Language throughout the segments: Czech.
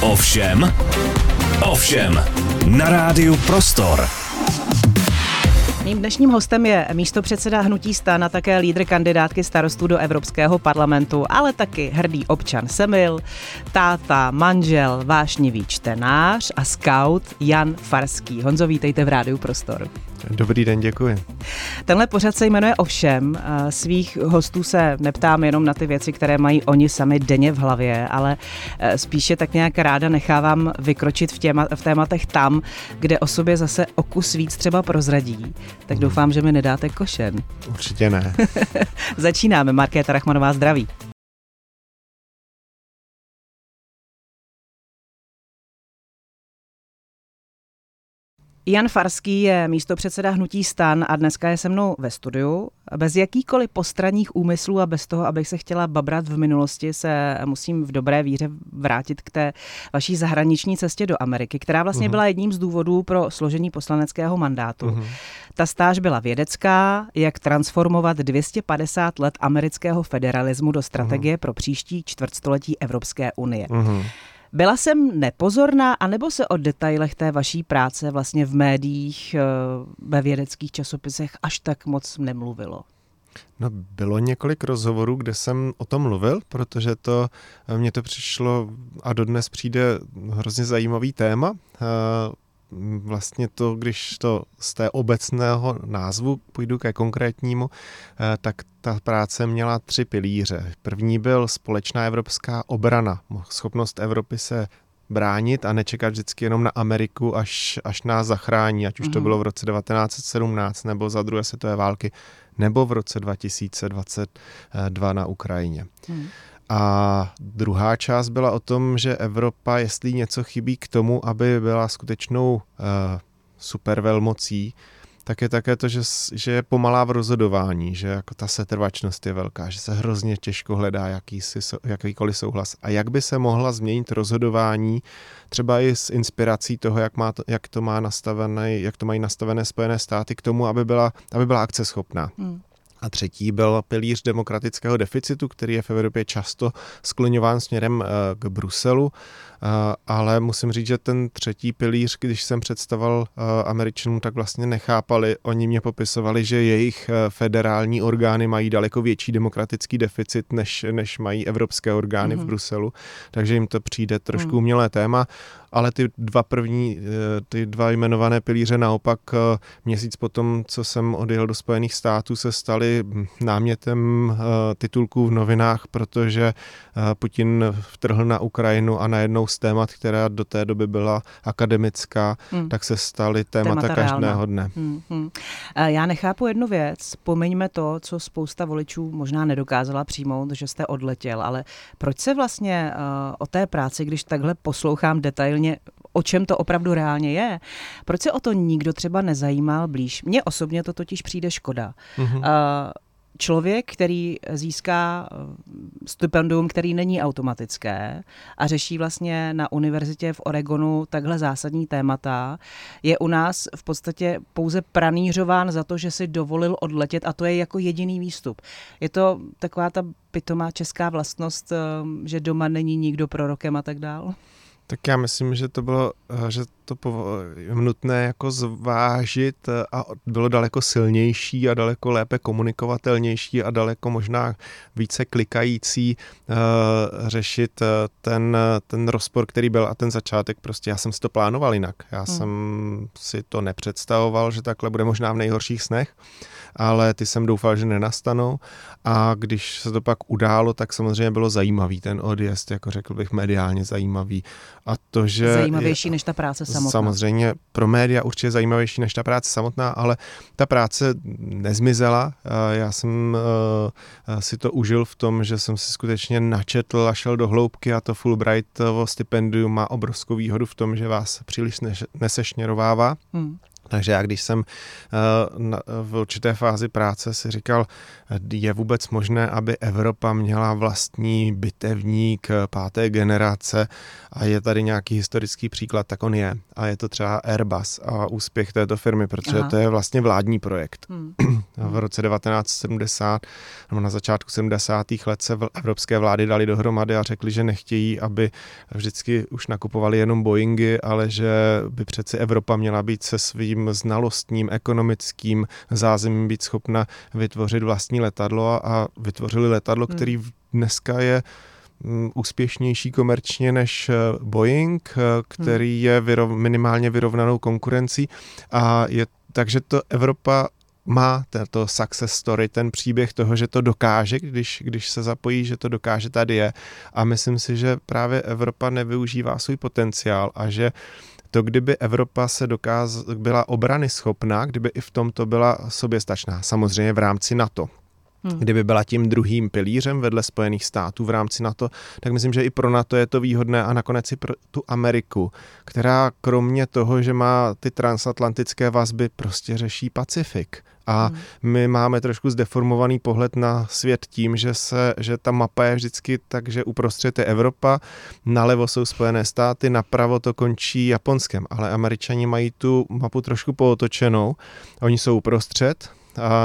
Ovšem, ovšem, na rádiu Prostor. Mým dnešním hostem je místo předseda Hnutí stan a také lídr kandidátky starostů do Evropského parlamentu, ale taky hrdý občan Semil, táta, manžel, vášnivý čtenář a scout Jan Farský. Honzo, vítejte v Rádiu Prostor. Dobrý den, děkuji. Tenhle pořad se jmenuje Ovšem. Svých hostů se neptám jenom na ty věci, které mají oni sami denně v hlavě, ale e, spíše tak nějak ráda nechávám vykročit v, těma, v tématech tam, kde o sobě zase o kus víc třeba prozradí. Tak mhm. doufám, že mi nedáte košen. Určitě ne. Začínáme. Markéta Rachmanová, zdraví. Jan Farský je místo předseda Hnutí stan a dneska je se mnou ve studiu. Bez jakýkoliv postranních úmyslů a bez toho, abych se chtěla babrat v minulosti, se musím v dobré víře vrátit k té vaší zahraniční cestě do Ameriky, která vlastně uh-huh. byla jedním z důvodů pro složení poslaneckého mandátu. Uh-huh. Ta stáž byla vědecká, jak transformovat 250 let amerického federalismu do strategie uh-huh. pro příští čtvrtstoletí Evropské unie. Uh-huh. Byla jsem nepozorná, anebo se o detailech té vaší práce vlastně v médiích, eh, ve vědeckých časopisech až tak moc nemluvilo? No, bylo několik rozhovorů, kde jsem o tom mluvil, protože to eh, mně to přišlo a dodnes přijde hrozně zajímavý téma. Vlastně to, když to z té obecného názvu půjdu ke konkrétnímu, eh, tak ta práce měla tři pilíře. První byl společná evropská obrana, schopnost Evropy se bránit a nečekat vždycky jenom na Ameriku, až, až nás zachrání, ať už to mhm. bylo v roce 1917 nebo za druhé světové války, nebo v roce 2022 na Ukrajině. Hmm. A druhá část byla o tom, že Evropa, jestli něco chybí k tomu, aby byla skutečnou uh, supervelmocí, tak je také to, že, že je pomalá v rozhodování, že jako ta setrvačnost je velká, že se hrozně těžko hledá jakýsi, jakýkoliv souhlas. A jak by se mohla změnit rozhodování, třeba i s inspirací toho, jak, má to, jak, to, má nastavené, jak to mají nastavené Spojené státy k tomu, aby byla, aby byla akceschopná. Hmm. A třetí byl pilíř demokratického deficitu, který je v Evropě často skloňován směrem eh, k Bruselu. Eh, ale musím říct, že ten třetí pilíř, když jsem představoval eh, Američanům, tak vlastně nechápali. Oni mě popisovali, že jejich federální orgány mají daleko větší demokratický deficit, než, než mají evropské orgány mm-hmm. v mhm. Bruselu. Takže jim to přijde trošku mm. umělé téma ale ty dva první, eh, ty dva jmenované pilíře naopak eh, měsíc potom, co jsem odjel do Spojených států, se staly námětem eh, titulků v novinách, protože Putin vtrhl na Ukrajinu a najednou z témat, která do té doby byla akademická, hmm. tak se staly témata, témata každého dne. Hmm, hmm. Já nechápu jednu věc. Pomeňme to, co spousta voličů možná nedokázala přijmout, že jste odletěl, ale proč se vlastně o té práci, když takhle poslouchám detailně, detailně, o čem to opravdu reálně je. Proč se o to nikdo třeba nezajímal blíž? Mně osobně to totiž přijde škoda. Mm-hmm. Uh, člověk, který získá eh, stipendium, který není automatické a řeší vlastně na univerzitě v Oregonu takhle zásadní témata, je u nás v podstatě pouze pranířován za to, že si dovolil odletět a to je jako jediný výstup. Je to taková ta pitomá česká vlastnost, eh, že doma není nikdo prorokem a tak dál? Tak já myslím, že to bylo, eh, že to nutné jako zvážit eh, a bylo daleko silnější a daleko lépe komunikovatelnější a daleko možná více klikající uh, řešit ten, ten rozpor, který byl a ten začátek. Prostě já jsem si to plánoval jinak. Já hmm. jsem si to nepředstavoval, že takhle bude možná v nejhorších snech, ale ty jsem doufal, že nenastanou a když se to pak událo, tak samozřejmě bylo zajímavý ten odjezd, jako řekl bych mediálně zajímavý. A to, že zajímavější je, než ta práce samotná. Samozřejmě pro média určitě zajímavější než ta práce samotná, ale ta práce nezmizela. Já jsem eh, si to užil v tom, že jsem si skutečně načetl a šel do hloubky a to Fulbrightovo stipendium má obrovskou výhodu v tom, že vás příliš nesešněrovává. Hmm Takže já když jsem eh, v určité fázi práce si říkal, je vůbec možné, aby Evropa měla vlastní bitevník páté generace a je tady nějaký historický příklad, tak on je. A je to třeba Airbus a úspěch této firmy, protože Aha. to je vlastně vládní projekt. Hmm. v roce 1970 nebo na začátku 70. let se evropské vlády dali dohromady a řekli, že nechtějí, aby vždycky už nakupovali jenom Boeingy, ale že by přeci Evropa měla být se svým znalostním, ekonomickým zázemím být schopna vytvořit vlastní letadlo a vytvořili letadlo, hmm. který dneska je mm, úspěšnější komerčně než eh, Boeing, eh, který hmm. je vyrov, minimálně vyrovnanou konkurencí a je takže to Evropa má tento success story, ten příběh toho, že to dokáže, když, když se zapojí, že to dokáže, tady je. A myslím si, že právě Evropa nevyužívá svůj potenciál a že to, kdyby Evropa se dokáz, byla obrany schopná, kdyby i v tomto byla soběstačná, samozřejmě v rámci NATO, Hmm. Kdyby byla tím druhým pilířem vedle Spojených států v rámci NATO, tak myslím, že i pro NATO je to výhodné a nakonec i pro tu Ameriku, která kromě toho, že má ty transatlantické vazby, prostě řeší Pacifik. A hmm. my máme trošku zdeformovaný pohled na svět tím, že, se, že ta mapa je vždycky tak, že uprostřed je Evropa, nalevo jsou Spojené státy, napravo to končí Japonskem, ale američani mají tu mapu trošku pootočenou. Oni jsou uprostřed,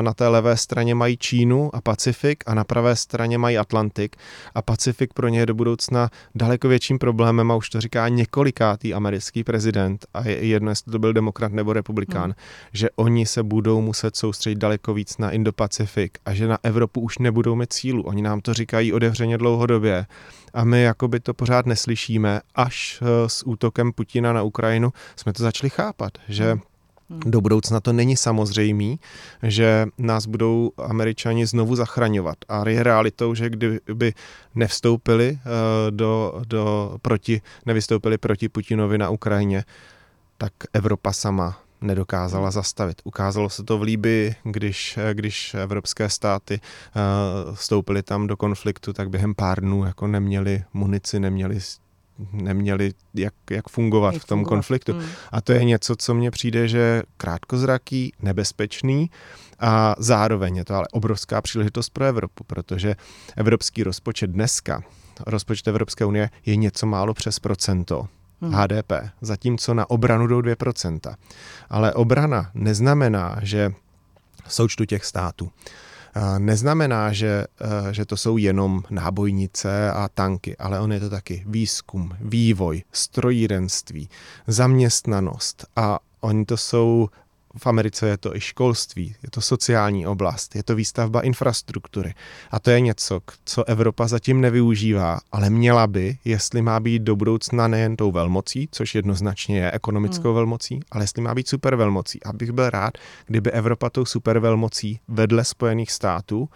na té levé straně mají Čínu a Pacifik a na pravé straně mají Atlantik a Pacifik pro ně je do budoucna daleko větším problémem a už to říká několikátý americký prezident a je jedno, jestli to byl demokrat nebo republikán, hmm. že oni se budou muset soustředit daleko víc na Indo-Pacifik a že na Evropu už nebudou mít cílu. Oni nám to říkají otevřeně dlouhodobě a my jakoby to pořád neslyšíme, až eh, s útokem Putina na Ukrajinu jsme to začali chápat, že Hmm. Do budoucna to není samozřejmý, že nás budou američani znovu zachraňovat. A je realitou, že kdyby nevstoupili uh, do, do proti, nevystoupili proti Putinovi na Ukrajině, tak Evropa sama nedokázala zastavit. Ukázalo se to v Líbii, když, když evropské státy uh, vstoupily tam do konfliktu, tak během pár dnů jako neměli munici, neměli neměli jak, jak fungovat jak v tom fungovat. konfliktu. Hmm. A to je něco, co mně přijde, že krátkozraký, nebezpečný a zároveň je to ale obrovská příležitost pro Evropu, protože evropský rozpočet dneska, rozpočet Evropské unie je něco málo přes procento hmm. HDP, zatímco na obranu jdou 2%. Ale obrana neznamená, že součtu těch států neznamená, že, eh, že to jsou jenom nábojnice a tanky, ale on je to taky výzkum, vývoj, strojírenství, zaměstnanost. A oni to jsou v Americe je to i školství, je to sociální oblast, je to výstavba infrastruktury. A to je něco, co Evropa zatím nevyužívá, ale měla by, jestli má být do budoucna nejen tou velmocí, což jednoznačně je ekonomickou hmm. velmocí, ale jestli má být supervelmocí. Abych byl rád, kdyby Evropa tou supervelmocí vedle Spojených států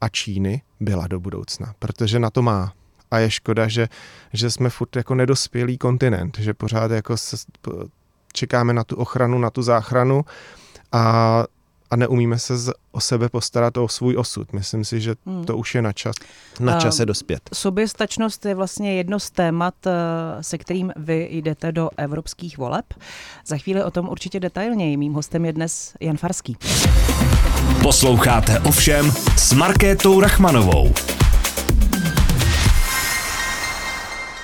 a Číny byla do budoucna, protože na to má a je škoda, že, že jsme furt jako nedospělý kontinent, že pořád jako se, čekáme na tu ochranu, na tu záchranu a, a neumíme se z, o sebe postarat o svůj osud. Myslím si, že hmm. to už je na čas. Na čase dospět. Soběstačnost je vlastně jedno z témat, eh, se kterým vy jdete do evropských voleb. Za chvíli o tom určitě detailněji. Mým hostem je dnes Jan Farský. Posloucháte ovšem s Markétou Rachmanovou.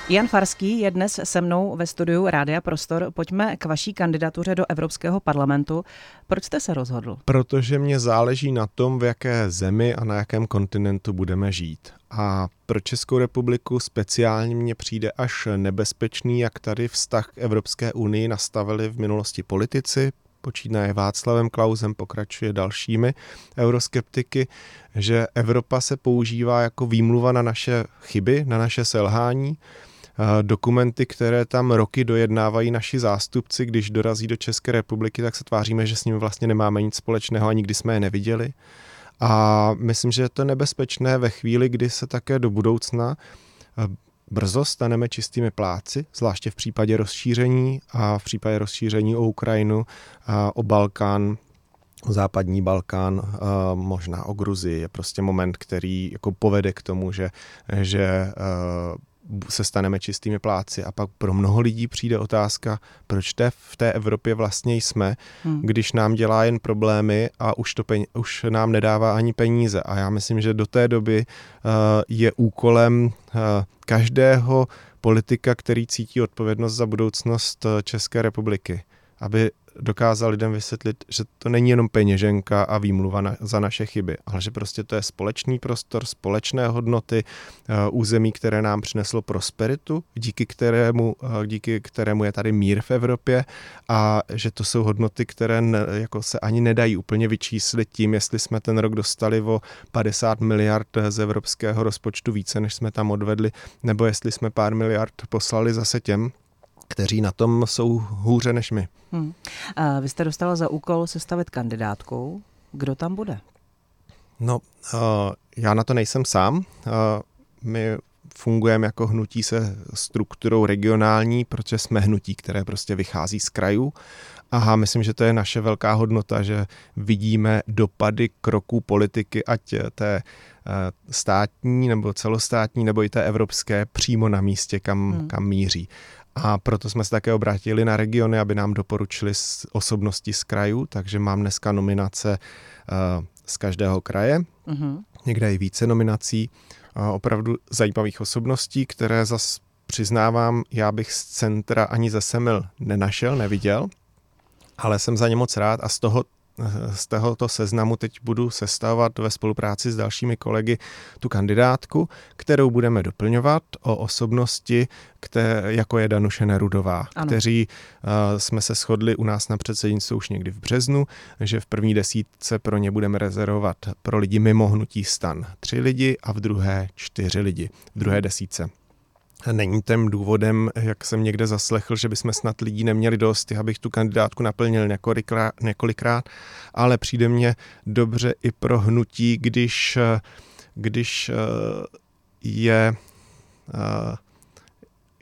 Jan Farský je dnes se mnou ve studiu Rádia Prostor. Pojďme k vaší kandidatuře do Evropského parlamentu. Proč jste se rozhodl? Protože mě záleží na tom, v jaké zemi a na jakém kontinentu budeme žít. A pro Českou republiku speciálně mně přijde až nebezpečný, jak tady vztah k Evropské unii nastavili v minulosti politici, počínaje Václavem Klausem, pokračuje dalšími euroskeptiky, že Evropa se používá jako výmluva na naše chyby, na naše selhání, dokumenty, které tam roky dojednávají naši zástupci, když dorazí do České republiky, tak se tváříme, že s nimi vlastně nemáme nic společného a nikdy jsme je neviděli. A myslím, že je to nebezpečné ve chvíli, kdy se také do budoucna brzo staneme čistými pláci, zvláště v případě rozšíření a v případě rozšíření o Ukrajinu, a o Balkán, o západní Balkán, možná o Gruzii. Je prostě moment, který jako povede k tomu, že, že se staneme čistými pláci. A pak pro mnoho lidí přijde otázka, proč te v té Evropě vlastně jsme, hmm. když nám dělá jen problémy a už, to peníze, už nám nedává ani peníze. A já myslím, že do té doby uh, je úkolem uh, každého politika, který cítí odpovědnost za budoucnost České republiky, aby dokázal lidem vysvětlit, že to není jenom peněženka a výmluva na, za naše chyby, ale že prostě to je společný prostor, společné hodnoty, uh, území, které nám přineslo prosperitu, díky kterému, uh, díky kterému je tady mír v Evropě a že to jsou hodnoty, které ne, jako se ani nedají úplně vyčíslit tím, jestli jsme ten rok dostali o 50 miliard z evropského rozpočtu více, než jsme tam odvedli, nebo jestli jsme pár miliard poslali zase těm, kteří na tom jsou hůře než my. Hmm. A vy jste dostala za úkol sestavit kandidátku. Kdo tam bude? No, uh, já na to nejsem sám. Uh, my fungujeme jako hnutí se strukturou regionální, protože jsme hnutí, které prostě vychází z krajů. Aha, myslím, že to je naše velká hodnota, že vidíme dopady kroků politiky, ať té státní nebo celostátní, nebo i té evropské, přímo na místě, kam, hmm. kam míří. A proto jsme se také obrátili na regiony, aby nám doporučili osobnosti z krajů, takže mám dneska nominace uh, z každého kraje, uh-huh. někde i více nominací, uh, opravdu zajímavých osobností, které zas přiznávám, já bych z centra ani ze Semil nenašel, neviděl, ale jsem za ně moc rád a z toho z tohoto seznamu teď budu sestavovat ve spolupráci s dalšími kolegy tu kandidátku, kterou budeme doplňovat o osobnosti, které, jako je Danuše Nerudová, ano. kteří uh, jsme se shodli u nás na předsednictvu už někdy v březnu, že v první desítce pro ně budeme rezervovat pro lidi mimo hnutí stan tři lidi a v druhé čtyři lidi, v druhé desítce. Není tím důvodem, jak jsem někde zaslechl, že bychom snad lidí neměli dost, abych tu kandidátku naplnil několikrát, několikrát, ale přijde mně dobře i pro hnutí, když, když eh, je, eh,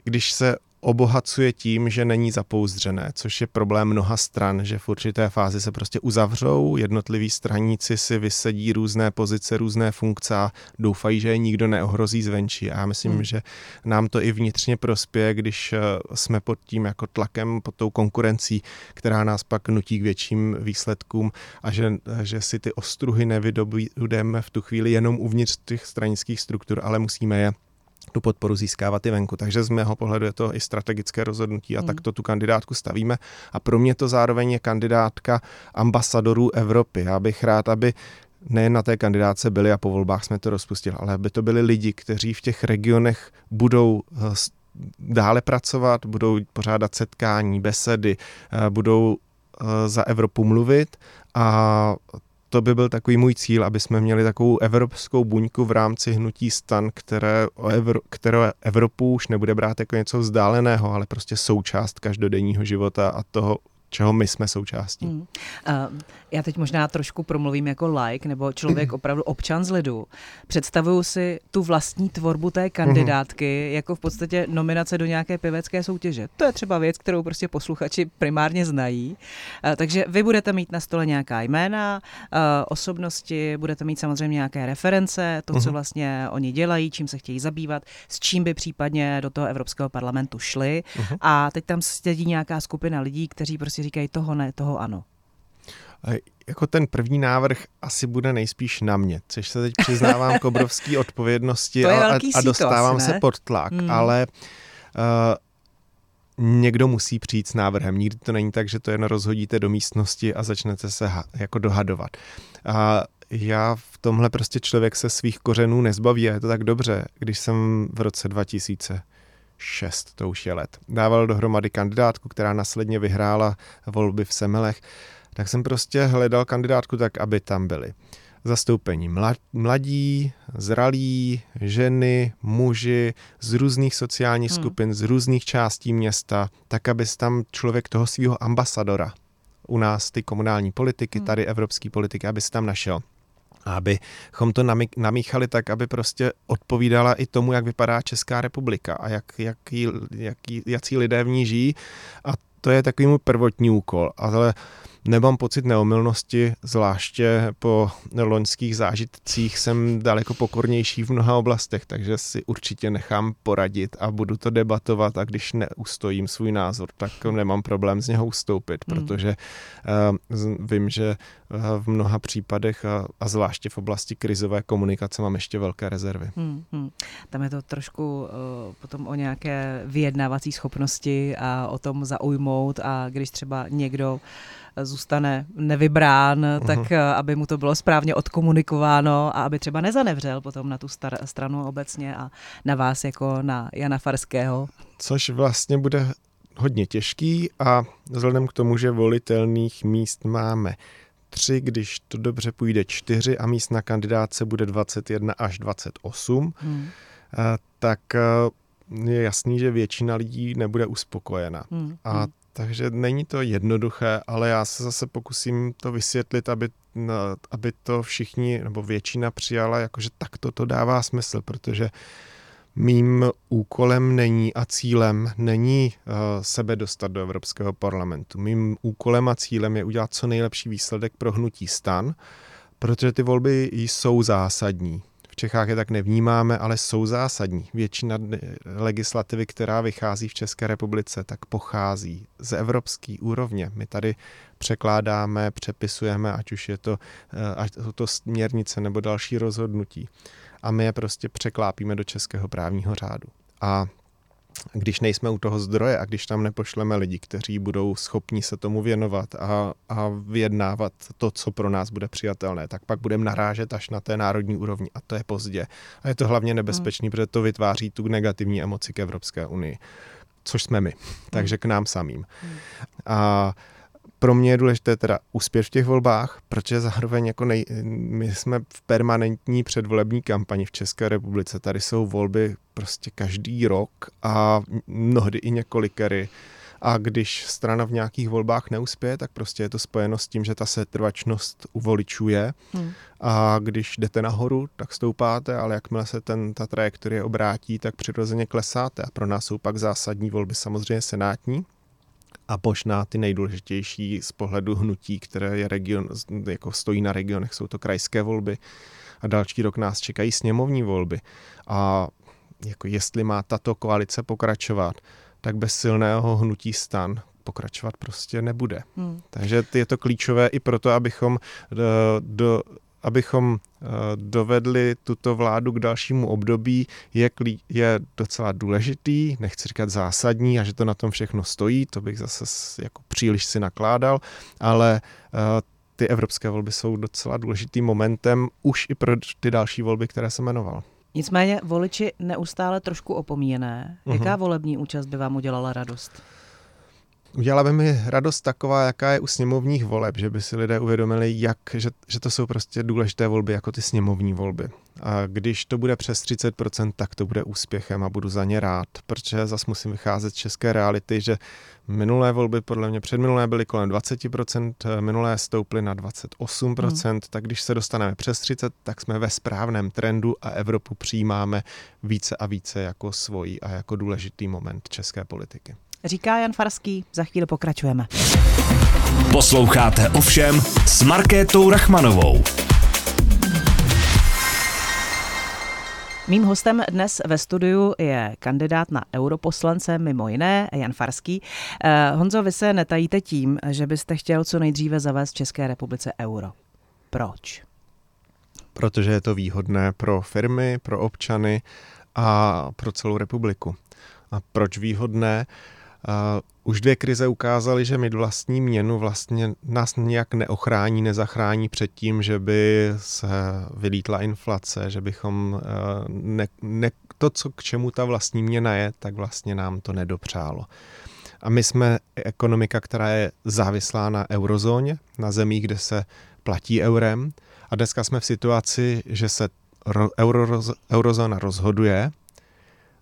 když se obohacuje tím, že není zapouzdřené, což je problém mnoha stran, že v určité fázi se prostě uzavřou, jednotliví straníci si vysedí různé pozice, různé funkce a doufají, že je nikdo neohrozí zvenčí. A já myslím, hmm. že nám to i vnitřně prospěje, když eh, jsme pod tím jako tlakem, pod tou konkurencí, která nás pak nutí k větším výsledkům a že, že si ty ostruhy nevydobudeme v tu chvíli jenom uvnitř těch stranických struktur, ale musíme je tu podporu získávat i venku. Takže z mého pohledu je to i strategické rozhodnutí a hmm. tak to tu kandidátku stavíme. A pro mě to zároveň je kandidátka ambasadorů Evropy. Já bych rád, aby nejen na té kandidáce byli a po volbách jsme to rozpustili, ale aby to byli lidi, kteří v těch regionech budou eh, dále pracovat, budou pořádat setkání, besedy, eh, budou eh, za Evropu mluvit a to by byl takový můj cíl, aby jsme měli takovou evropskou buňku v rámci hnutí stan, které, které Evropu už nebude brát jako něco vzdáleného, ale prostě součást každodenního života a toho čeho my jsme součástí. Hmm. Uh, já teď možná trošku promluvím jako like nebo člověk opravdu občan z lidu. Představuju si tu vlastní tvorbu té kandidátky hmm. jako v podstatě nominace do nějaké pivecké soutěže. To je třeba věc, kterou prostě posluchači primárně znají. Uh, takže vy budete mít na stole nějaká jména, uh, osobnosti, budete mít samozřejmě nějaké reference, to, co hmm. vlastně oni dělají, čím se chtějí zabývat, s čím by případně do toho Evropského parlamentu šli. Hmm. A teď tam sedí nějaká skupina lidí, kteří prostě říkají toho ne, toho ano? Jako ten první návrh asi bude nejspíš na mě, což se teď přiznávám k obrovské odpovědnosti a, a dostávám ne? se pod tlak, hmm. ale uh, někdo musí přijít s návrhem. Nikdy to není tak, že to jen rozhodíte do místnosti a začnete se ha, jako dohadovat. A já v tomhle prostě člověk se svých kořenů nezbaví a je to tak dobře, když jsem v roce 2000 šest, to už je let. Dával dohromady kandidátku, která následně vyhrála volby v Semelech, tak jsem prostě hledal kandidátku tak, aby tam byly zastoupení mladí, zralí, ženy, muži z různých sociálních hmm. skupin, z různých částí města, tak, aby tam člověk toho svého ambasadora, u nás ty komunální politiky, hmm. tady evropský politiky, aby se tam našel abychom to namíchali tak, aby prostě odpovídala i tomu, jak vypadá Česká republika a jak, jaký, jaký, jaký lidé v ní žijí. A to je takový můj prvotní úkol. Ale nemám pocit neomylnosti, zvláště po loňských zážitcích jsem daleko pokornější v mnoha oblastech, takže si určitě nechám poradit a budu to debatovat a když neustojím svůj názor, tak nemám problém z něho ustoupit, hmm. protože uh, vím, že v mnoha případech a, a zvláště v oblasti krizové komunikace mám ještě velké rezervy. Hmm, hmm. Tam je to trošku uh, potom o nějaké vyjednávací schopnosti a o tom zaujmout a když třeba někdo zůstane nevybrán, uh-huh. tak uh, aby mu to bylo správně odkomunikováno a aby třeba nezanevřel potom na tu star- stranu obecně a na vás jako na Jana Farského. Což vlastně bude hodně těžký a vzhledem k tomu, že volitelných míst máme tři, když to dobře půjde čtyři a míst na kandidáce bude 21 až 28, hmm. Eh, tak eh, je jasný, že většina lidí nebude uspokojena. Hmm. A hmm. Takže není to jednoduché, ale já se zase pokusím to vysvětlit, aby, aby to všichni nebo většina přijala, jakože takto to dává smysl, protože Mým úkolem není a cílem není uh, sebe dostat do Evropského parlamentu. Mým úkolem a cílem je udělat co nejlepší výsledek pro hnutí stan, protože ty volby jsou zásadní. V Čechách je tak nevnímáme, ale jsou zásadní. Většina legislativy, která vychází v České republice, tak pochází z evropské úrovně. My tady překládáme, přepisujeme, ať už je to, eh, ať jsou to směrnice nebo další rozhodnutí a my je prostě překlápíme do českého právního řádu. A když nejsme u toho zdroje a když tam nepošleme lidi, kteří budou schopni se tomu věnovat a, a vyjednávat to, co pro nás bude přijatelné, tak pak budeme narážet až na té národní úrovni a to je pozdě. A je to hlavně nebezpečný, hmm. protože to vytváří tu negativní emoci k Evropské unii, což jsme my, takže k nám samým. Hmm. A pro mě je důležité teda úspěch v těch volbách, protože zároveň jako nej, my jsme v permanentní předvolební kampani v České republice. Tady jsou volby prostě každý rok a mnohdy i několikery. A když strana v nějakých volbách neuspěje, tak prostě je to spojeno s tím, že ta setrvačnost u voličů je. Hmm. A když jdete nahoru, tak stoupáte, ale jakmile se ten, ta trajektorie obrátí, tak přirozeně klesáte. A pro nás jsou pak zásadní volby samozřejmě senátní, a možná ty nejdůležitější z pohledu hnutí, které je region, jako stojí na regionech, jsou to krajské volby a další rok nás čekají sněmovní volby. A jako jestli má tato koalice pokračovat, tak bez silného hnutí stan pokračovat prostě nebude. Hmm. Takže je to klíčové i proto, abychom do, do abychom eh, dovedli tuto vládu k dalšímu období, je, je docela důležitý, nechci říkat zásadní a že to na tom všechno stojí, to bych zase jako příliš si nakládal, ale eh, ty evropské volby jsou docela důležitým momentem už i pro ty další volby, které jsem jmenoval. Nicméně voliči neustále trošku opomíjené. Jaká uh-huh. volební účast by vám udělala radost? Udělala by mi radost taková, jaká je u sněmovních voleb, že by si lidé uvědomili, jak, že, že to jsou prostě důležité volby jako ty sněmovní volby. A když to bude přes 30%, tak to bude úspěchem a budu za ně rád, protože zase musím vycházet z české reality, že minulé volby podle mě předminulé byly kolem 20%, minulé stouply na 28%, hmm. tak když se dostaneme přes 30, tak jsme ve správném trendu a Evropu přijímáme více a více jako svoji a jako důležitý moment české politiky. Říká Jan Farský, za chvíli pokračujeme. Posloucháte ovšem s Markétou Rachmanovou. Mým hostem dnes ve studiu je kandidát na europoslance, mimo jiné, Jan Farský. Eh, Honzo, vy se netajíte tím, že byste chtěl co nejdříve zavést v České republice euro. Proč? Protože je to výhodné pro firmy, pro občany a pro celou republiku. A proč výhodné? Uh, už dvě krize ukázaly, že mít vlastní měnu vlastně nás nějak neochrání, nezachrání před tím, že by se vylítla inflace, že bychom uh, ne, ne, to, co k čemu ta vlastní měna je, tak vlastně nám to nedopřálo. A my jsme ekonomika, která je závislá na eurozóně, na zemích, kde se platí eurem. A dneska jsme v situaci, že se euro, eurozóna rozhoduje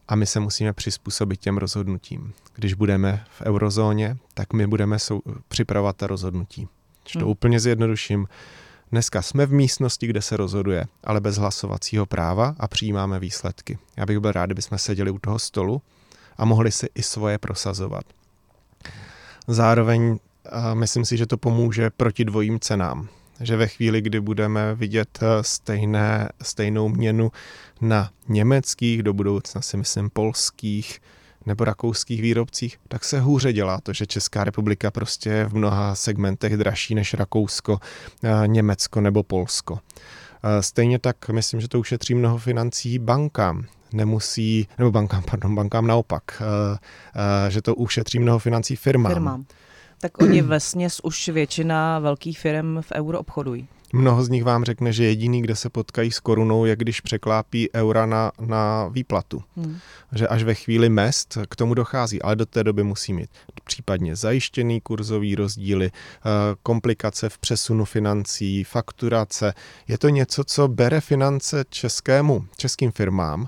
a my se musíme přizpůsobit těm rozhodnutím. Když budeme v eurozóně, tak my budeme sou- připravovat ta rozhodnutí. Když to hmm. úplně zjednoduším, dneska jsme v místnosti, kde se rozhoduje, ale bez hlasovacího práva a přijímáme výsledky. Já bych byl rád, kdybychom seděli u toho stolu a mohli si i svoje prosazovat. Zároveň myslím si, že to pomůže proti dvojím cenám. Že ve chvíli, kdy budeme vidět eh, stejné, stejnou měnu na německých, do budoucna si myslím polských, nebo rakouských výrobcích, tak se hůře dělá to, že Česká republika prostě je v mnoha segmentech dražší než Rakousko, eh, Německo nebo Polsko. Eh, stejně tak myslím, že to ušetří mnoho financí bankám. Nemusí, nebo bankám, pardon, bankám naopak, že to ušetří mnoho financí firmám. firmám. Tak oni vesně už většina velkých firm v euro obchodují. Mnoho z nich vám řekne, že jediný, kde se potkají s korunou, je když překlápí eura na, na výplatu. Hmm. Že až ve chvíli mest k tomu dochází, ale do té doby musí mít případně zajištěný kurzový rozdíly, eh, komplikace v přesunu financí, fakturace. Je to něco, co bere finance českému, českým firmám,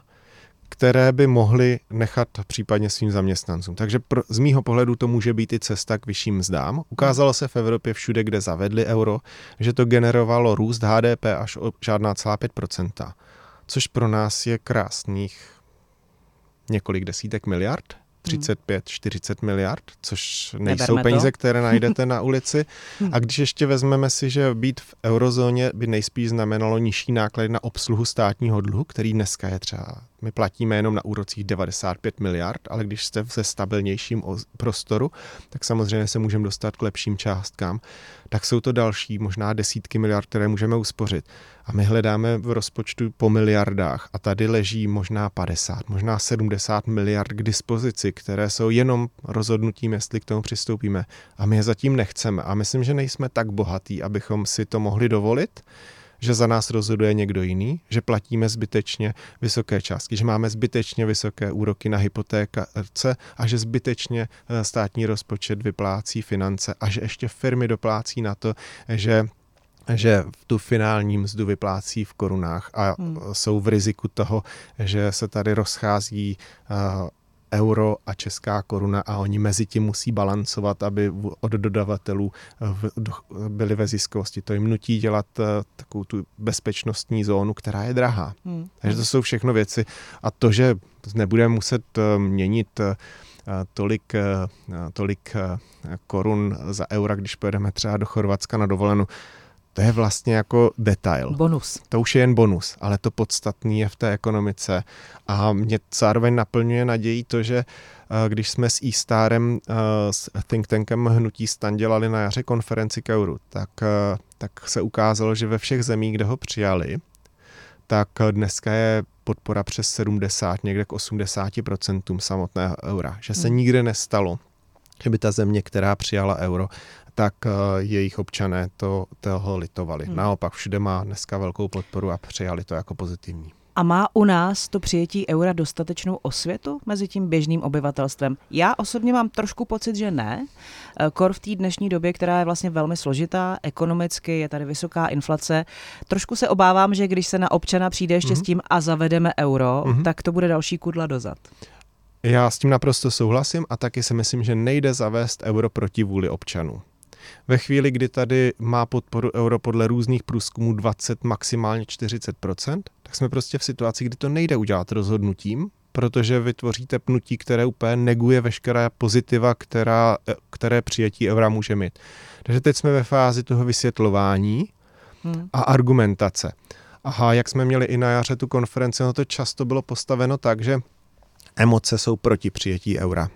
které by mohly nechat případně svým zaměstnancům. Takže pro, z mýho pohledu to může být i cesta k vyšším mzdám. Ukázalo se v Evropě všude, kde zavedli euro, že to generovalo růst HDP až o žádná celá 5%, což pro nás je krásných několik desítek miliard. 35-40 miliard, což nejsou Neberme peníze, to. které najdete na ulici. A když ještě vezmeme si, že být v eurozóně by nejspíš znamenalo nižší náklady na obsluhu státního dluhu, který dneska je třeba my platíme jenom na úrocích 95 miliard, ale když jste v stabilnějším prostoru, tak samozřejmě se můžeme dostat k lepším částkám. Tak jsou to další, možná desítky miliard, které můžeme uspořit. A my hledáme v rozpočtu po miliardách a tady leží možná 50, možná 70 miliard k dispozici, které jsou jenom rozhodnutím, jestli k tomu přistoupíme. A my je zatím nechceme. A myslím, že nejsme tak bohatí, abychom si to mohli dovolit že za nás rozhoduje někdo jiný, že platíme zbytečně vysoké částky, že máme zbytečně vysoké úroky na hypotéce a že zbytečně eh, státní rozpočet vyplácí finance a že ještě firmy doplácí na to, že že v tu finální mzdu vyplácí v korunách a hmm. jsou v riziku toho, že se tady rozchází uh, euro a česká koruna a oni mezi tím musí balancovat, aby od dodavatelů eh, byly ve ziskovosti. To jim nutí dělat eh, takovou tu bezpečnostní zónu, která je drahá. Hmm. Takže to jsou všechno věci. A to, že nebudeme muset eh, měnit tolik, tolik korun za eura, když pojedeme třeba do Chorvatska na dovolenou, to je vlastně jako detail. Bonus. To už je jen bonus, ale to podstatný je v té ekonomice. A mě zároveň naplňuje nadějí to, že eh, když jsme s e-starem, eh, s think tankem Hnutí stan dělali na jaře konferenci k euru, tak, eh, tak se ukázalo, že ve všech zemích, kde ho přijali, tak dneska je podpora přes 70, někde k 80% samotného eura. Že se hmm. nikde nestalo, že by ta země, která přijala euro, tak uh, jejich občané to, toho litovali. Hmm. Naopak všude má dneska velkou podporu a přijali to jako pozitivní. A má u nás to přijetí eura dostatečnou osvětu mezi tím běžným obyvatelstvem? Já osobně mám trošku pocit, že ne. Eh, kor v té dnešní době, která je vlastně velmi složitá, ekonomicky je tady vysoká inflace. Trošku se obávám, že když se na občana přijde ještě mm-hmm. s tím a zavedeme euro, mm-hmm. tak to bude další kudla dozad. Já s tím naprosto souhlasím a taky si myslím, že nejde zavést euro proti vůli občanů. Ve chvíli, kdy tady má podporu euro podle různých průzkumů 20, maximálně 40% tak jsme prostě v situaci, kdy to nejde udělat rozhodnutím, protože vytvoříte pnutí, které úplně neguje veškerá pozitiva, která, které přijetí eura může mít. Takže teď jsme ve fázi toho vysvětlování hmm. a argumentace. Aha, jak jsme měli i na jaře tu konferenci, no to často bylo postaveno tak, že emoce jsou proti přijetí eura.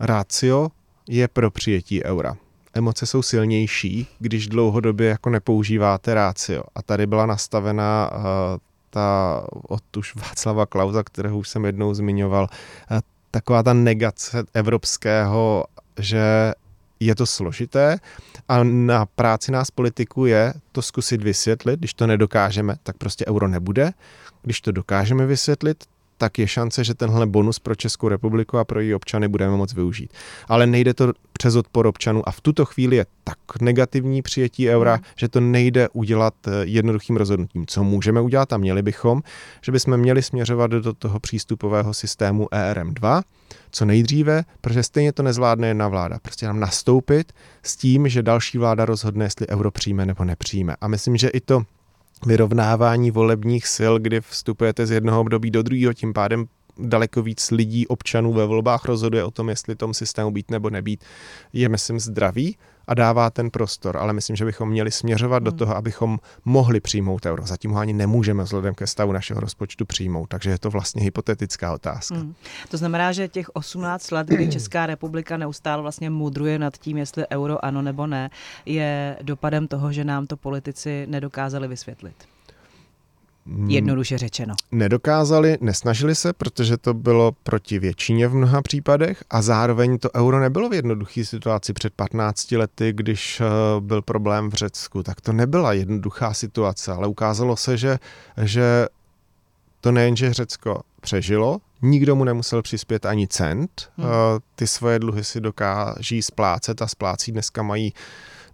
Rácio je pro přijetí eura. Emoce jsou silnější, když dlouhodobě jako nepoužíváte rácio. A tady byla nastavená uh, ta od už Václava Klauza, kterého už jsem jednou zmiňoval, uh, taková ta negace evropského, že je to složité a na práci nás politiku je to zkusit vysvětlit. Když to nedokážeme, tak prostě euro nebude. Když to dokážeme vysvětlit, tak je šance, že tenhle bonus pro Českou republiku a pro její občany budeme moc využít. Ale nejde to přes odpor občanů a v tuto chvíli je tak negativní přijetí eura, mm. že to nejde udělat eh, jednoduchým rozhodnutím. Co můžeme udělat a měli bychom, že bychom měli směřovat do toho přístupového systému ERM2, co nejdříve, protože stejně to nezvládne jedna vláda. Prostě nám nastoupit s tím, že další vláda rozhodne, jestli euro přijme nebo nepřijme. A myslím, že i to vyrovnávání volebních sil, kdy vstupujete z jednoho období do druhého, tím pádem daleko víc lidí, občanů ve volbách rozhoduje o tom, jestli tom systému být nebo nebýt, je myslím zdravý a dává ten prostor, ale myslím, že bychom měli směřovat hmm. do toho, abychom mohli přijmout euro. Zatím ho ani nemůžeme vzhledem ke stavu našeho rozpočtu přijmout, takže je to vlastně hypotetická otázka. Hmm. To znamená, že těch 18 let, kdy Česká republika neustále vlastně mudruje nad tím, jestli euro ano nebo ne, je dopadem toho, že nám to politici nedokázali vysvětlit. Hmm. Jednoduše řečeno. Nedokázali, nesnažili se, protože to bylo proti většině v mnoha případech a zároveň to euro nebylo v jednoduché situaci před 15 lety, když eh, byl problém v Řecku. Tak to nebyla jednoduchá situace, ale ukázalo se, že, že to nejenže Řecko přežilo, nikdo mu nemusel přispět ani cent, hmm. Eh, ty svoje dluhy si dokáží splácet a splácí dneska mají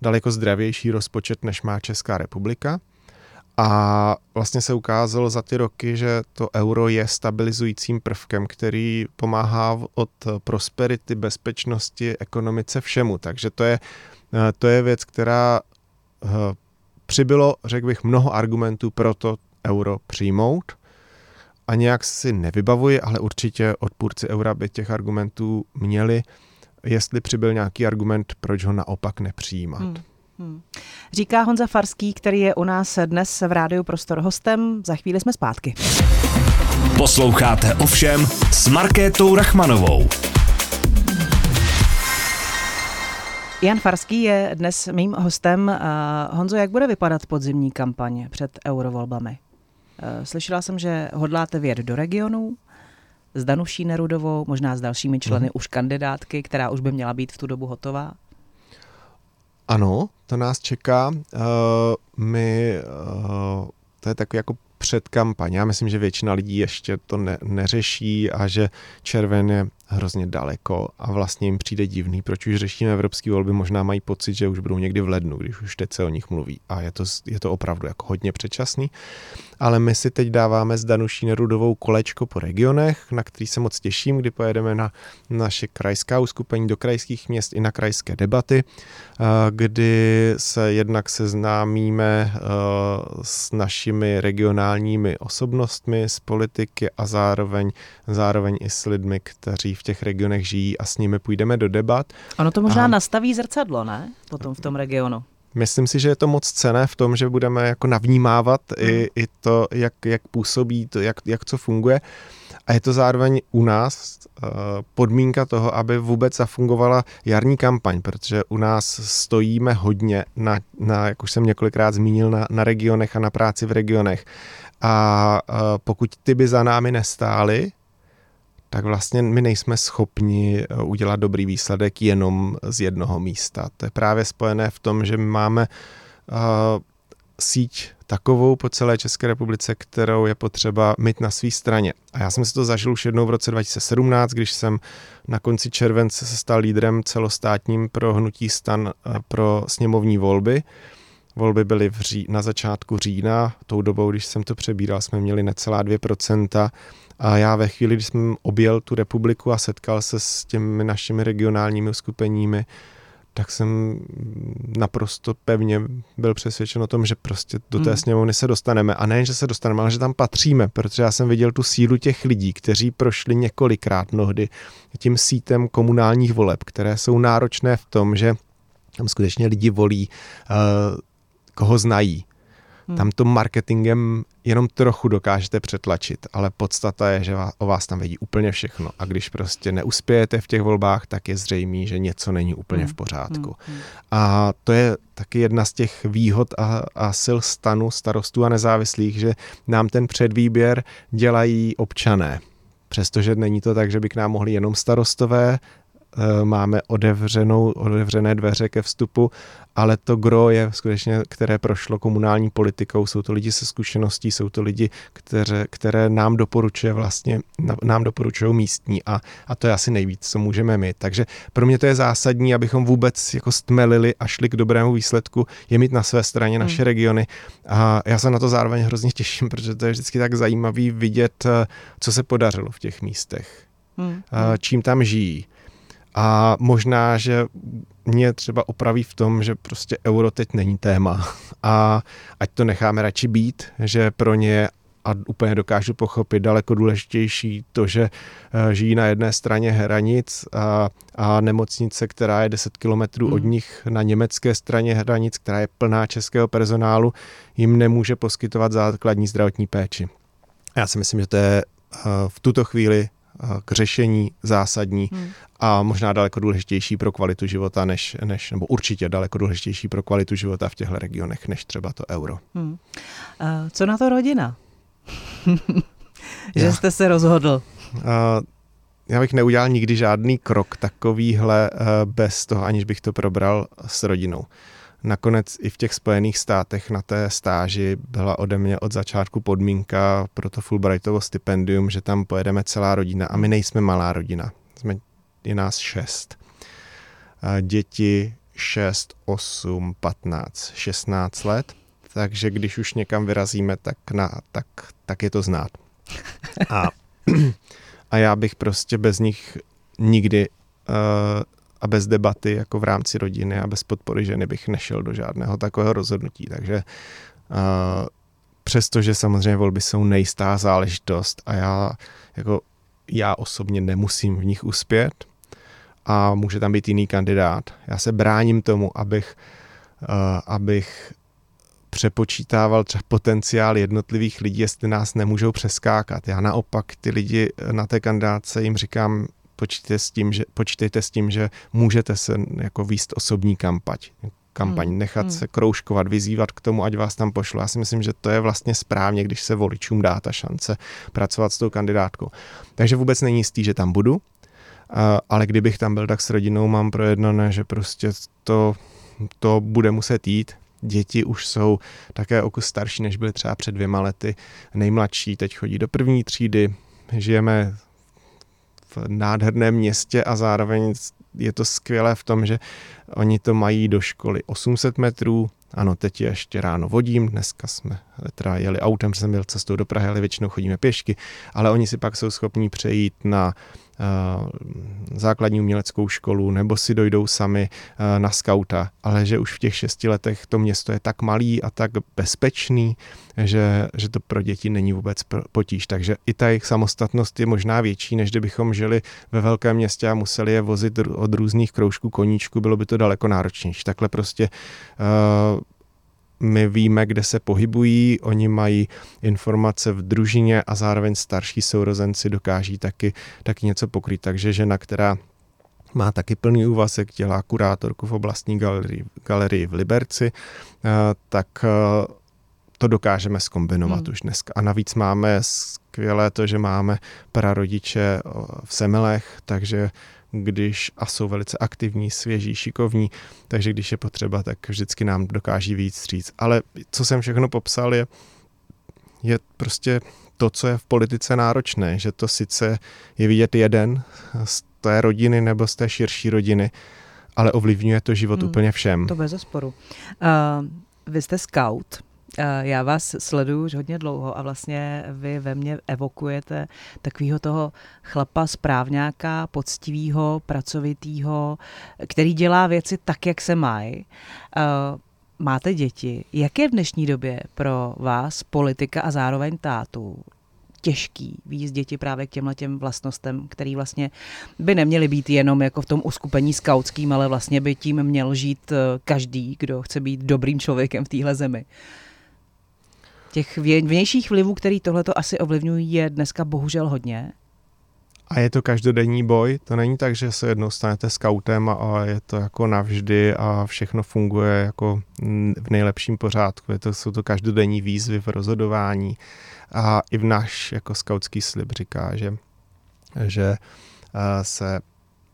daleko zdravější rozpočet, než má Česká republika. A vlastně se ukázalo za ty roky, že to euro je stabilizujícím prvkem, který pomáhá od prosperity, bezpečnosti, ekonomice všemu. Takže to je, eh, to je věc, která eh, přibylo, řekl bych, mnoho argumentů pro to euro přijmout. A nějak si nevybavuji, ale určitě odpůrci eura by těch argumentů měli, jestli přibyl nějaký argument, proč ho naopak nepřijímat. Hmm. Hmm. Říká Honza Farský, který je u nás dnes v Rádiu Prostor hostem. Za chvíli jsme zpátky. Posloucháte ovšem s Markétou Rachmanovou. Jan Farský je dnes mým hostem. Honzo, jak bude vypadat podzimní kampaně před eurovolbami? E, slyšela jsem, že hodláte vět do regionů s Danuší Nerudovou, možná s dalšími členy mm. už kandidátky, která už by měla být v tu dobu hotová. Ano, to nás čeká. Uh, my, uh, to je takový jako předkampaň. Já myslím, že většina lidí ještě to ne, neřeší a že červen je hrozně daleko a vlastně jim přijde divný, proč už řešíme evropské volby, možná mají pocit, že už budou někdy v lednu, když už teď se o nich mluví. A je to, je to opravdu jako hodně předčasný. Ale my si teď dáváme s Danuší Nerudovou kolečko po regionech, na který se moc těším, kdy pojedeme na naše krajská uskupení do krajských měst i na krajské debaty, kdy se jednak seznámíme s našimi regionálními osobnostmi z politiky a zároveň, zároveň i s lidmi, kteří v těch regionech žijí a s nimi půjdeme do debat. Ono to možná a... nastaví zrcadlo, ne? Potom v tom regionu. Myslím si, že je to moc cené v tom, že budeme jako navnímávat hmm. i, i to, jak, jak působí, to, jak, jak co funguje. A je to zároveň u nás uh, podmínka toho, aby vůbec zafungovala jarní kampaň, protože u nás stojíme hodně na, na jak už jsem několikrát zmínil, na, na regionech a na práci v regionech. A uh, pokud ty by za námi nestály, tak vlastně my nejsme schopni eh, udělat dobrý výsledek jenom z jednoho místa. To je právě spojené v tom, že my máme uh, síť takovou po celé České republice, kterou je potřeba mít na své straně. A já jsem si to zažil už jednou v roce 2017, když jsem na konci července se stal lídrem celostátním pro hnutí stan eh, pro sněmovní volby. Volby byly v ří, na začátku října, tou dobou, když jsem to přebíral, jsme měli necelá 2%, a já ve chvíli, kdy jsem objel tu republiku a setkal se s těmi našimi regionálními uskupeními, tak jsem naprosto pevně byl přesvědčen o tom, že prostě do té hmm. sněmovny se dostaneme. A nejen, že se dostaneme, ale že tam patříme, protože já jsem viděl tu sílu těch lidí, kteří prošli několikrát mnohdy tím sítem komunálních voleb, které jsou náročné v tom, že tam skutečně lidi volí, uh, koho znají, Hmm. Tam to marketingem jenom trochu dokážete přetlačit, ale podstata je, že o vás tam vědí úplně všechno. A když prostě neuspějete v těch volbách, tak je zřejmé, že něco není úplně hmm. v pořádku. Hmm. hmm. A to je taky jedna z těch výhod a, a sil stanu starostů a nezávislých, že nám ten předvýběr dělají občané. Přestože není to tak, že by k nám mohli jenom starostové, máme otevřenou, otevřené dveře ke vstupu, ale to gro je skutečně, které prošlo komunální politikou, jsou to lidi se zkušeností, jsou to lidi, které, které nám doporučuje vlastně, nám doporučují místní a, a to je asi nejvíc, co můžeme mít. Takže pro mě to je zásadní, abychom vůbec jako stmelili a šli k dobrému výsledku, je mít na své straně hmm. naše regiony a já se na to zároveň hrozně těším, protože to je vždycky tak zajímavý vidět, eh, co se podařilo v těch místech, hmm. čím tam žijí a možná, že mě třeba opraví v tom, že prostě euro teď není téma a ať to necháme radši být, že pro ně a úplně dokážu pochopit daleko důležitější to, že eh, žijí na jedné straně hranic a, a nemocnice, která je 10 kilometrů od hmm. nich na německé straně hranic, která je plná českého personálu, jim nemůže poskytovat základní zdravotní péči. Já si myslím, že to je eh, v tuto chvíli k řešení zásadní hmm. a možná daleko důležitější pro kvalitu života, než, než, nebo určitě daleko důležitější pro kvalitu života v těchto regionech, než třeba to euro. Hmm. Co na to rodina? že já. jste se rozhodl. Uh, já bych neudělal nikdy žádný krok takovýhle bez toho, aniž bych to probral s rodinou. Nakonec i v těch Spojených státech na té stáži byla ode mě od začátku podmínka pro to Fulbrightovo stipendium, že tam pojedeme celá rodina a my nejsme malá rodina. Jsme, je nás šest. Děti 6, 8, 15, 16 let takže když už někam vyrazíme, tak, na, tak, tak je to znát. A, a já bych prostě bez nich nikdy uh, a bez debaty jako v rámci rodiny a bez podpory ženy bych nešel do žádného takového rozhodnutí. Takže přestože samozřejmě volby jsou nejistá záležitost a já jako já osobně nemusím v nich uspět a může tam být jiný kandidát. Já se bráním tomu, abych, abych přepočítával třeba potenciál jednotlivých lidí, jestli nás nemůžou přeskákat. Já naopak ty lidi na té kandidáce jim říkám, počítejte s tím, že, počítejte s tím, že můžete se jako výst osobní kampať kampaň, hmm. nechat hmm. se kroužkovat, vyzývat k tomu, ať vás tam pošlo. Já si myslím, že to je vlastně správně, když se voličům dá ta šance pracovat s tou kandidátkou. Takže vůbec není jistý, že tam budu, ale kdybych tam byl, tak s rodinou mám projednané, že prostě to, to bude muset jít, Děti už jsou také o kus starší, než byly třeba před dvěma lety. Nejmladší teď chodí do první třídy. Žijeme v nádherném městě a zároveň je to skvělé v tom, že oni to mají do školy 800 metrů, ano, teď je ještě ráno vodím, dneska jsme teda jeli autem, jsem byl cestou do Prahy, ale většinou chodíme pěšky, ale oni si pak jsou schopní přejít na Eh, základní uměleckou školu nebo si dojdou sami eh, na skauta, ale že už v těch šesti letech to město je tak malý a tak bezpečný, že, že to pro děti není vůbec potíž. Takže i ta jejich samostatnost je možná větší, než kdybychom žili ve velkém městě a museli je vozit od různých kroužků koníčku, bylo by to daleko náročnější. Takhle prostě uh, my víme, kde se pohybují, oni mají informace v družině a zároveň starší sourozenci dokáží taky, taky něco pokrýt. Takže žena, která má taky plný úvazek, dělá kurátorku v oblastní galerii, galerii v Liberci, eh, tak eh, to dokážeme skombinovat hmm. už dneska. A navíc máme skvělé to, že máme prarodiče eh, v Semelech, takže když a jsou velice aktivní, svěží, šikovní, takže když je potřeba, tak vždycky nám dokáží víc říct. Ale co jsem všechno popsal, je, je prostě to, co je v politice náročné, že to sice je vidět jeden z té rodiny nebo z té širší rodiny, ale ovlivňuje to život hmm, úplně všem. To bez zesporu. Uh, vy jste scout, já vás sleduju už hodně dlouho a vlastně vy ve mně evokujete takového toho chlapa správňáka, poctivého, pracovitého, který dělá věci tak, jak se mají. Máte děti. Jak je v dnešní době pro vás politika a zároveň tátu těžký víc děti právě k těmhle těm vlastnostem, který vlastně by neměly být jenom jako v tom uskupení skautským, ale vlastně by tím měl žít eh, každý, kdo chce být dobrým člověkem v téhle zemi. Těch vnějších vlivů, který tohleto asi ovlivňují, je dneska bohužel hodně. A je to každodenní boj, to není tak, že se jednou stanete skautem a je to jako navždy a všechno funguje jako v nejlepším pořádku. Je to, jsou to každodenní výzvy v rozhodování a i v náš jako skautský slib říká, že, že eh, se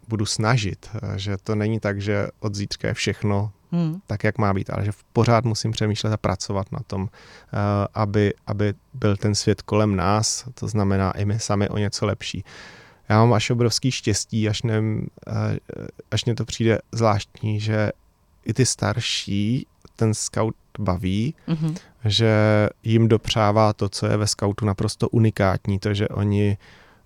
budu snažit, eh, že to není tak, že od zítřka je všechno hmm. tak, jak má být, ale že pořád musím přemýšlet a pracovat na tom, eh, aby, aby byl ten svět kolem nás, to znamená i my sami o něco lepší. Já mám až obrovský štěstí, až, nevím, eh, až mě to přijde zvláštní, že i ty starší ten scout baví, mm-hmm. že jim dopřává to, co je ve scoutu naprosto unikátní, to, že oni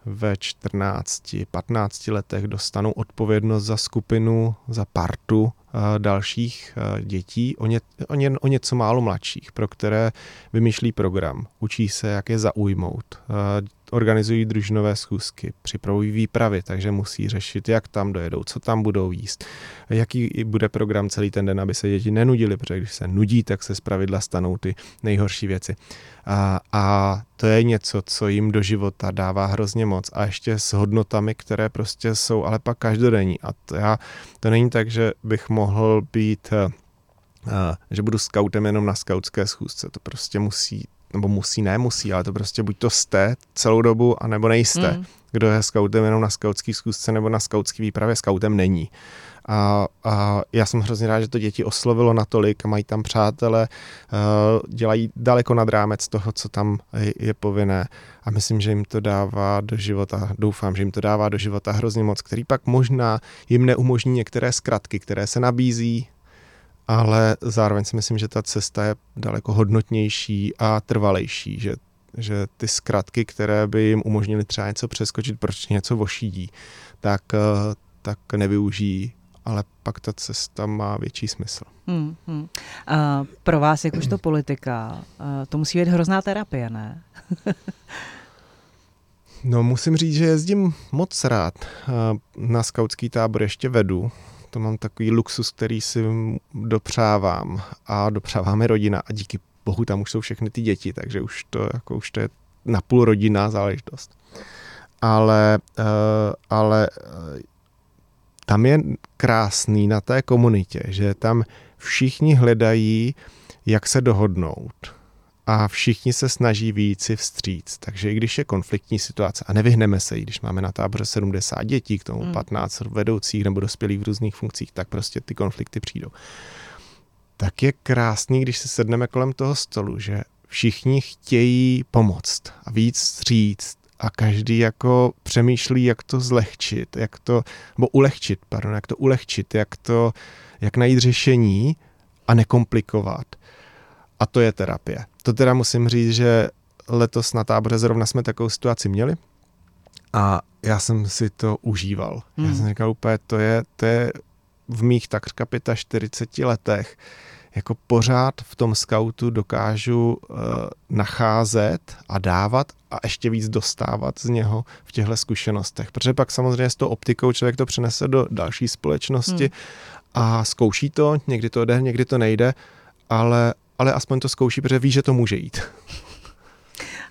ve 14, 15 letech dostanou odpovědnost za skupinu, za partu dalších dětí, o, ně, o, ně, o něco málo mladších, pro které vymýšlí program, učí se, jak je zaujmout, organizují družinové schůzky, připravují výpravy, takže musí řešit, jak tam dojedou, co tam budou jíst, jaký bude program celý ten den, aby se děti nenudili, protože když se nudí, tak se zpravidla stanou ty nejhorší věci. A, a to je něco, co jim do života dává hrozně moc a ještě s hodnotami, které prostě jsou ale pak každodenní. A to, já, to není tak, že bych mohl být Uh, že budu skautem jenom na skautské schůzce. To prostě musí nebo musí, ne musí, ale to prostě buď to jste celou dobu, anebo nejste. Mm. Kdo je skautem jenom na skautský zkusce nebo na skautský výpravě, skautem není. A, a já jsem hrozně rád, že to děti oslovilo natolik, mají tam přátele, uh, dělají daleko nad rámec toho, co tam je, je povinné a myslím, že jim to dává do života, doufám, že jim to dává do života hrozně moc, který pak možná jim neumožní některé zkratky, které se nabízí, ale zároveň si myslím, že ta cesta je daleko hodnotnější a trvalejší, že, že ty zkratky, které by jim umožnily třeba něco přeskočit, proč něco vošídí, tak, eh, tak nevyužijí ale pak ta cesta má větší smysl. Hmm, hmm. A pro vás, jakožto politika, to musí být hrozná terapie, ne? no, musím říct, že jezdím moc rád. Na skautský tábor ještě vedu, to mám takový luxus, který si dopřávám a dopřáváme rodina a díky bohu tam už jsou všechny ty děti, takže už to, jako už to je napůl rodinná záležitost. Ale, uh, ale uh, tam je krásný na té komunitě, že tam všichni hledají, jak se dohodnout a všichni se snaží víc si vstříc. Takže i když je konfliktní situace a nevyhneme se jí, když máme na táboře 70 dětí, k tomu 15 hmm. vedoucích nebo dospělých v různých funkcích, tak prostě ty konflikty přijdou. Tak je krásný, když se sedneme kolem toho stolu, že všichni chtějí pomoct a víc vstříc a každý jako přemýšlí, jak to zlehčit, jak to, nebo ulehčit, pardon, jak to ulehčit, jak to, jak najít řešení a nekomplikovat. A to je terapie. To teda musím říct, že letos na táboře zrovna jsme takovou situaci měli a já jsem si to užíval. Hmm. Já jsem říkal úplně, to je, to je v mých takřka 45 letech, jako pořád v tom skautu dokážu uh, nacházet a dávat a ještě víc dostávat z něho v těchto zkušenostech. Protože pak samozřejmě s tou optikou člověk to přenese do další společnosti hmm. a zkouší to, někdy to jde, někdy to nejde, ale ale aspoň to zkouší, protože ví, že to může jít.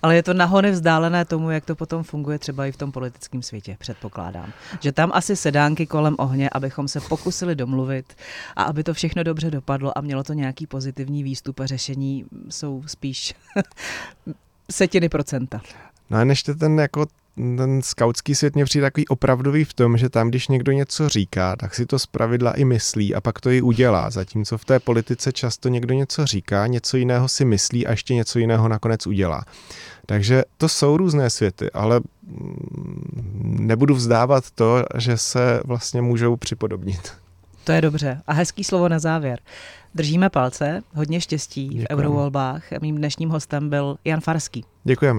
Ale je to nahony vzdálené tomu, jak to potom funguje třeba i v tom politickém světě, předpokládám. Že tam asi sedánky kolem ohně, abychom se pokusili domluvit a aby to všechno dobře dopadlo a mělo to nějaký pozitivní výstup a řešení jsou spíš setiny procenta. No a než ten jako ten skautský svět mě přijde takový opravdový v tom, že tam, když někdo něco říká, tak si to zpravidla i myslí a pak to i udělá. Zatímco v té politice často někdo něco říká, něco jiného si myslí a ještě něco jiného nakonec udělá. Takže to jsou různé světy, ale mm, nebudu vzdávat to, že se vlastně můžou připodobnit. To je dobře. A hezký slovo na závěr. Držíme palce, hodně štěstí Děkujeme. v eurovolbách. Mým dnešním hostem byl Jan Farský. Děkujeme.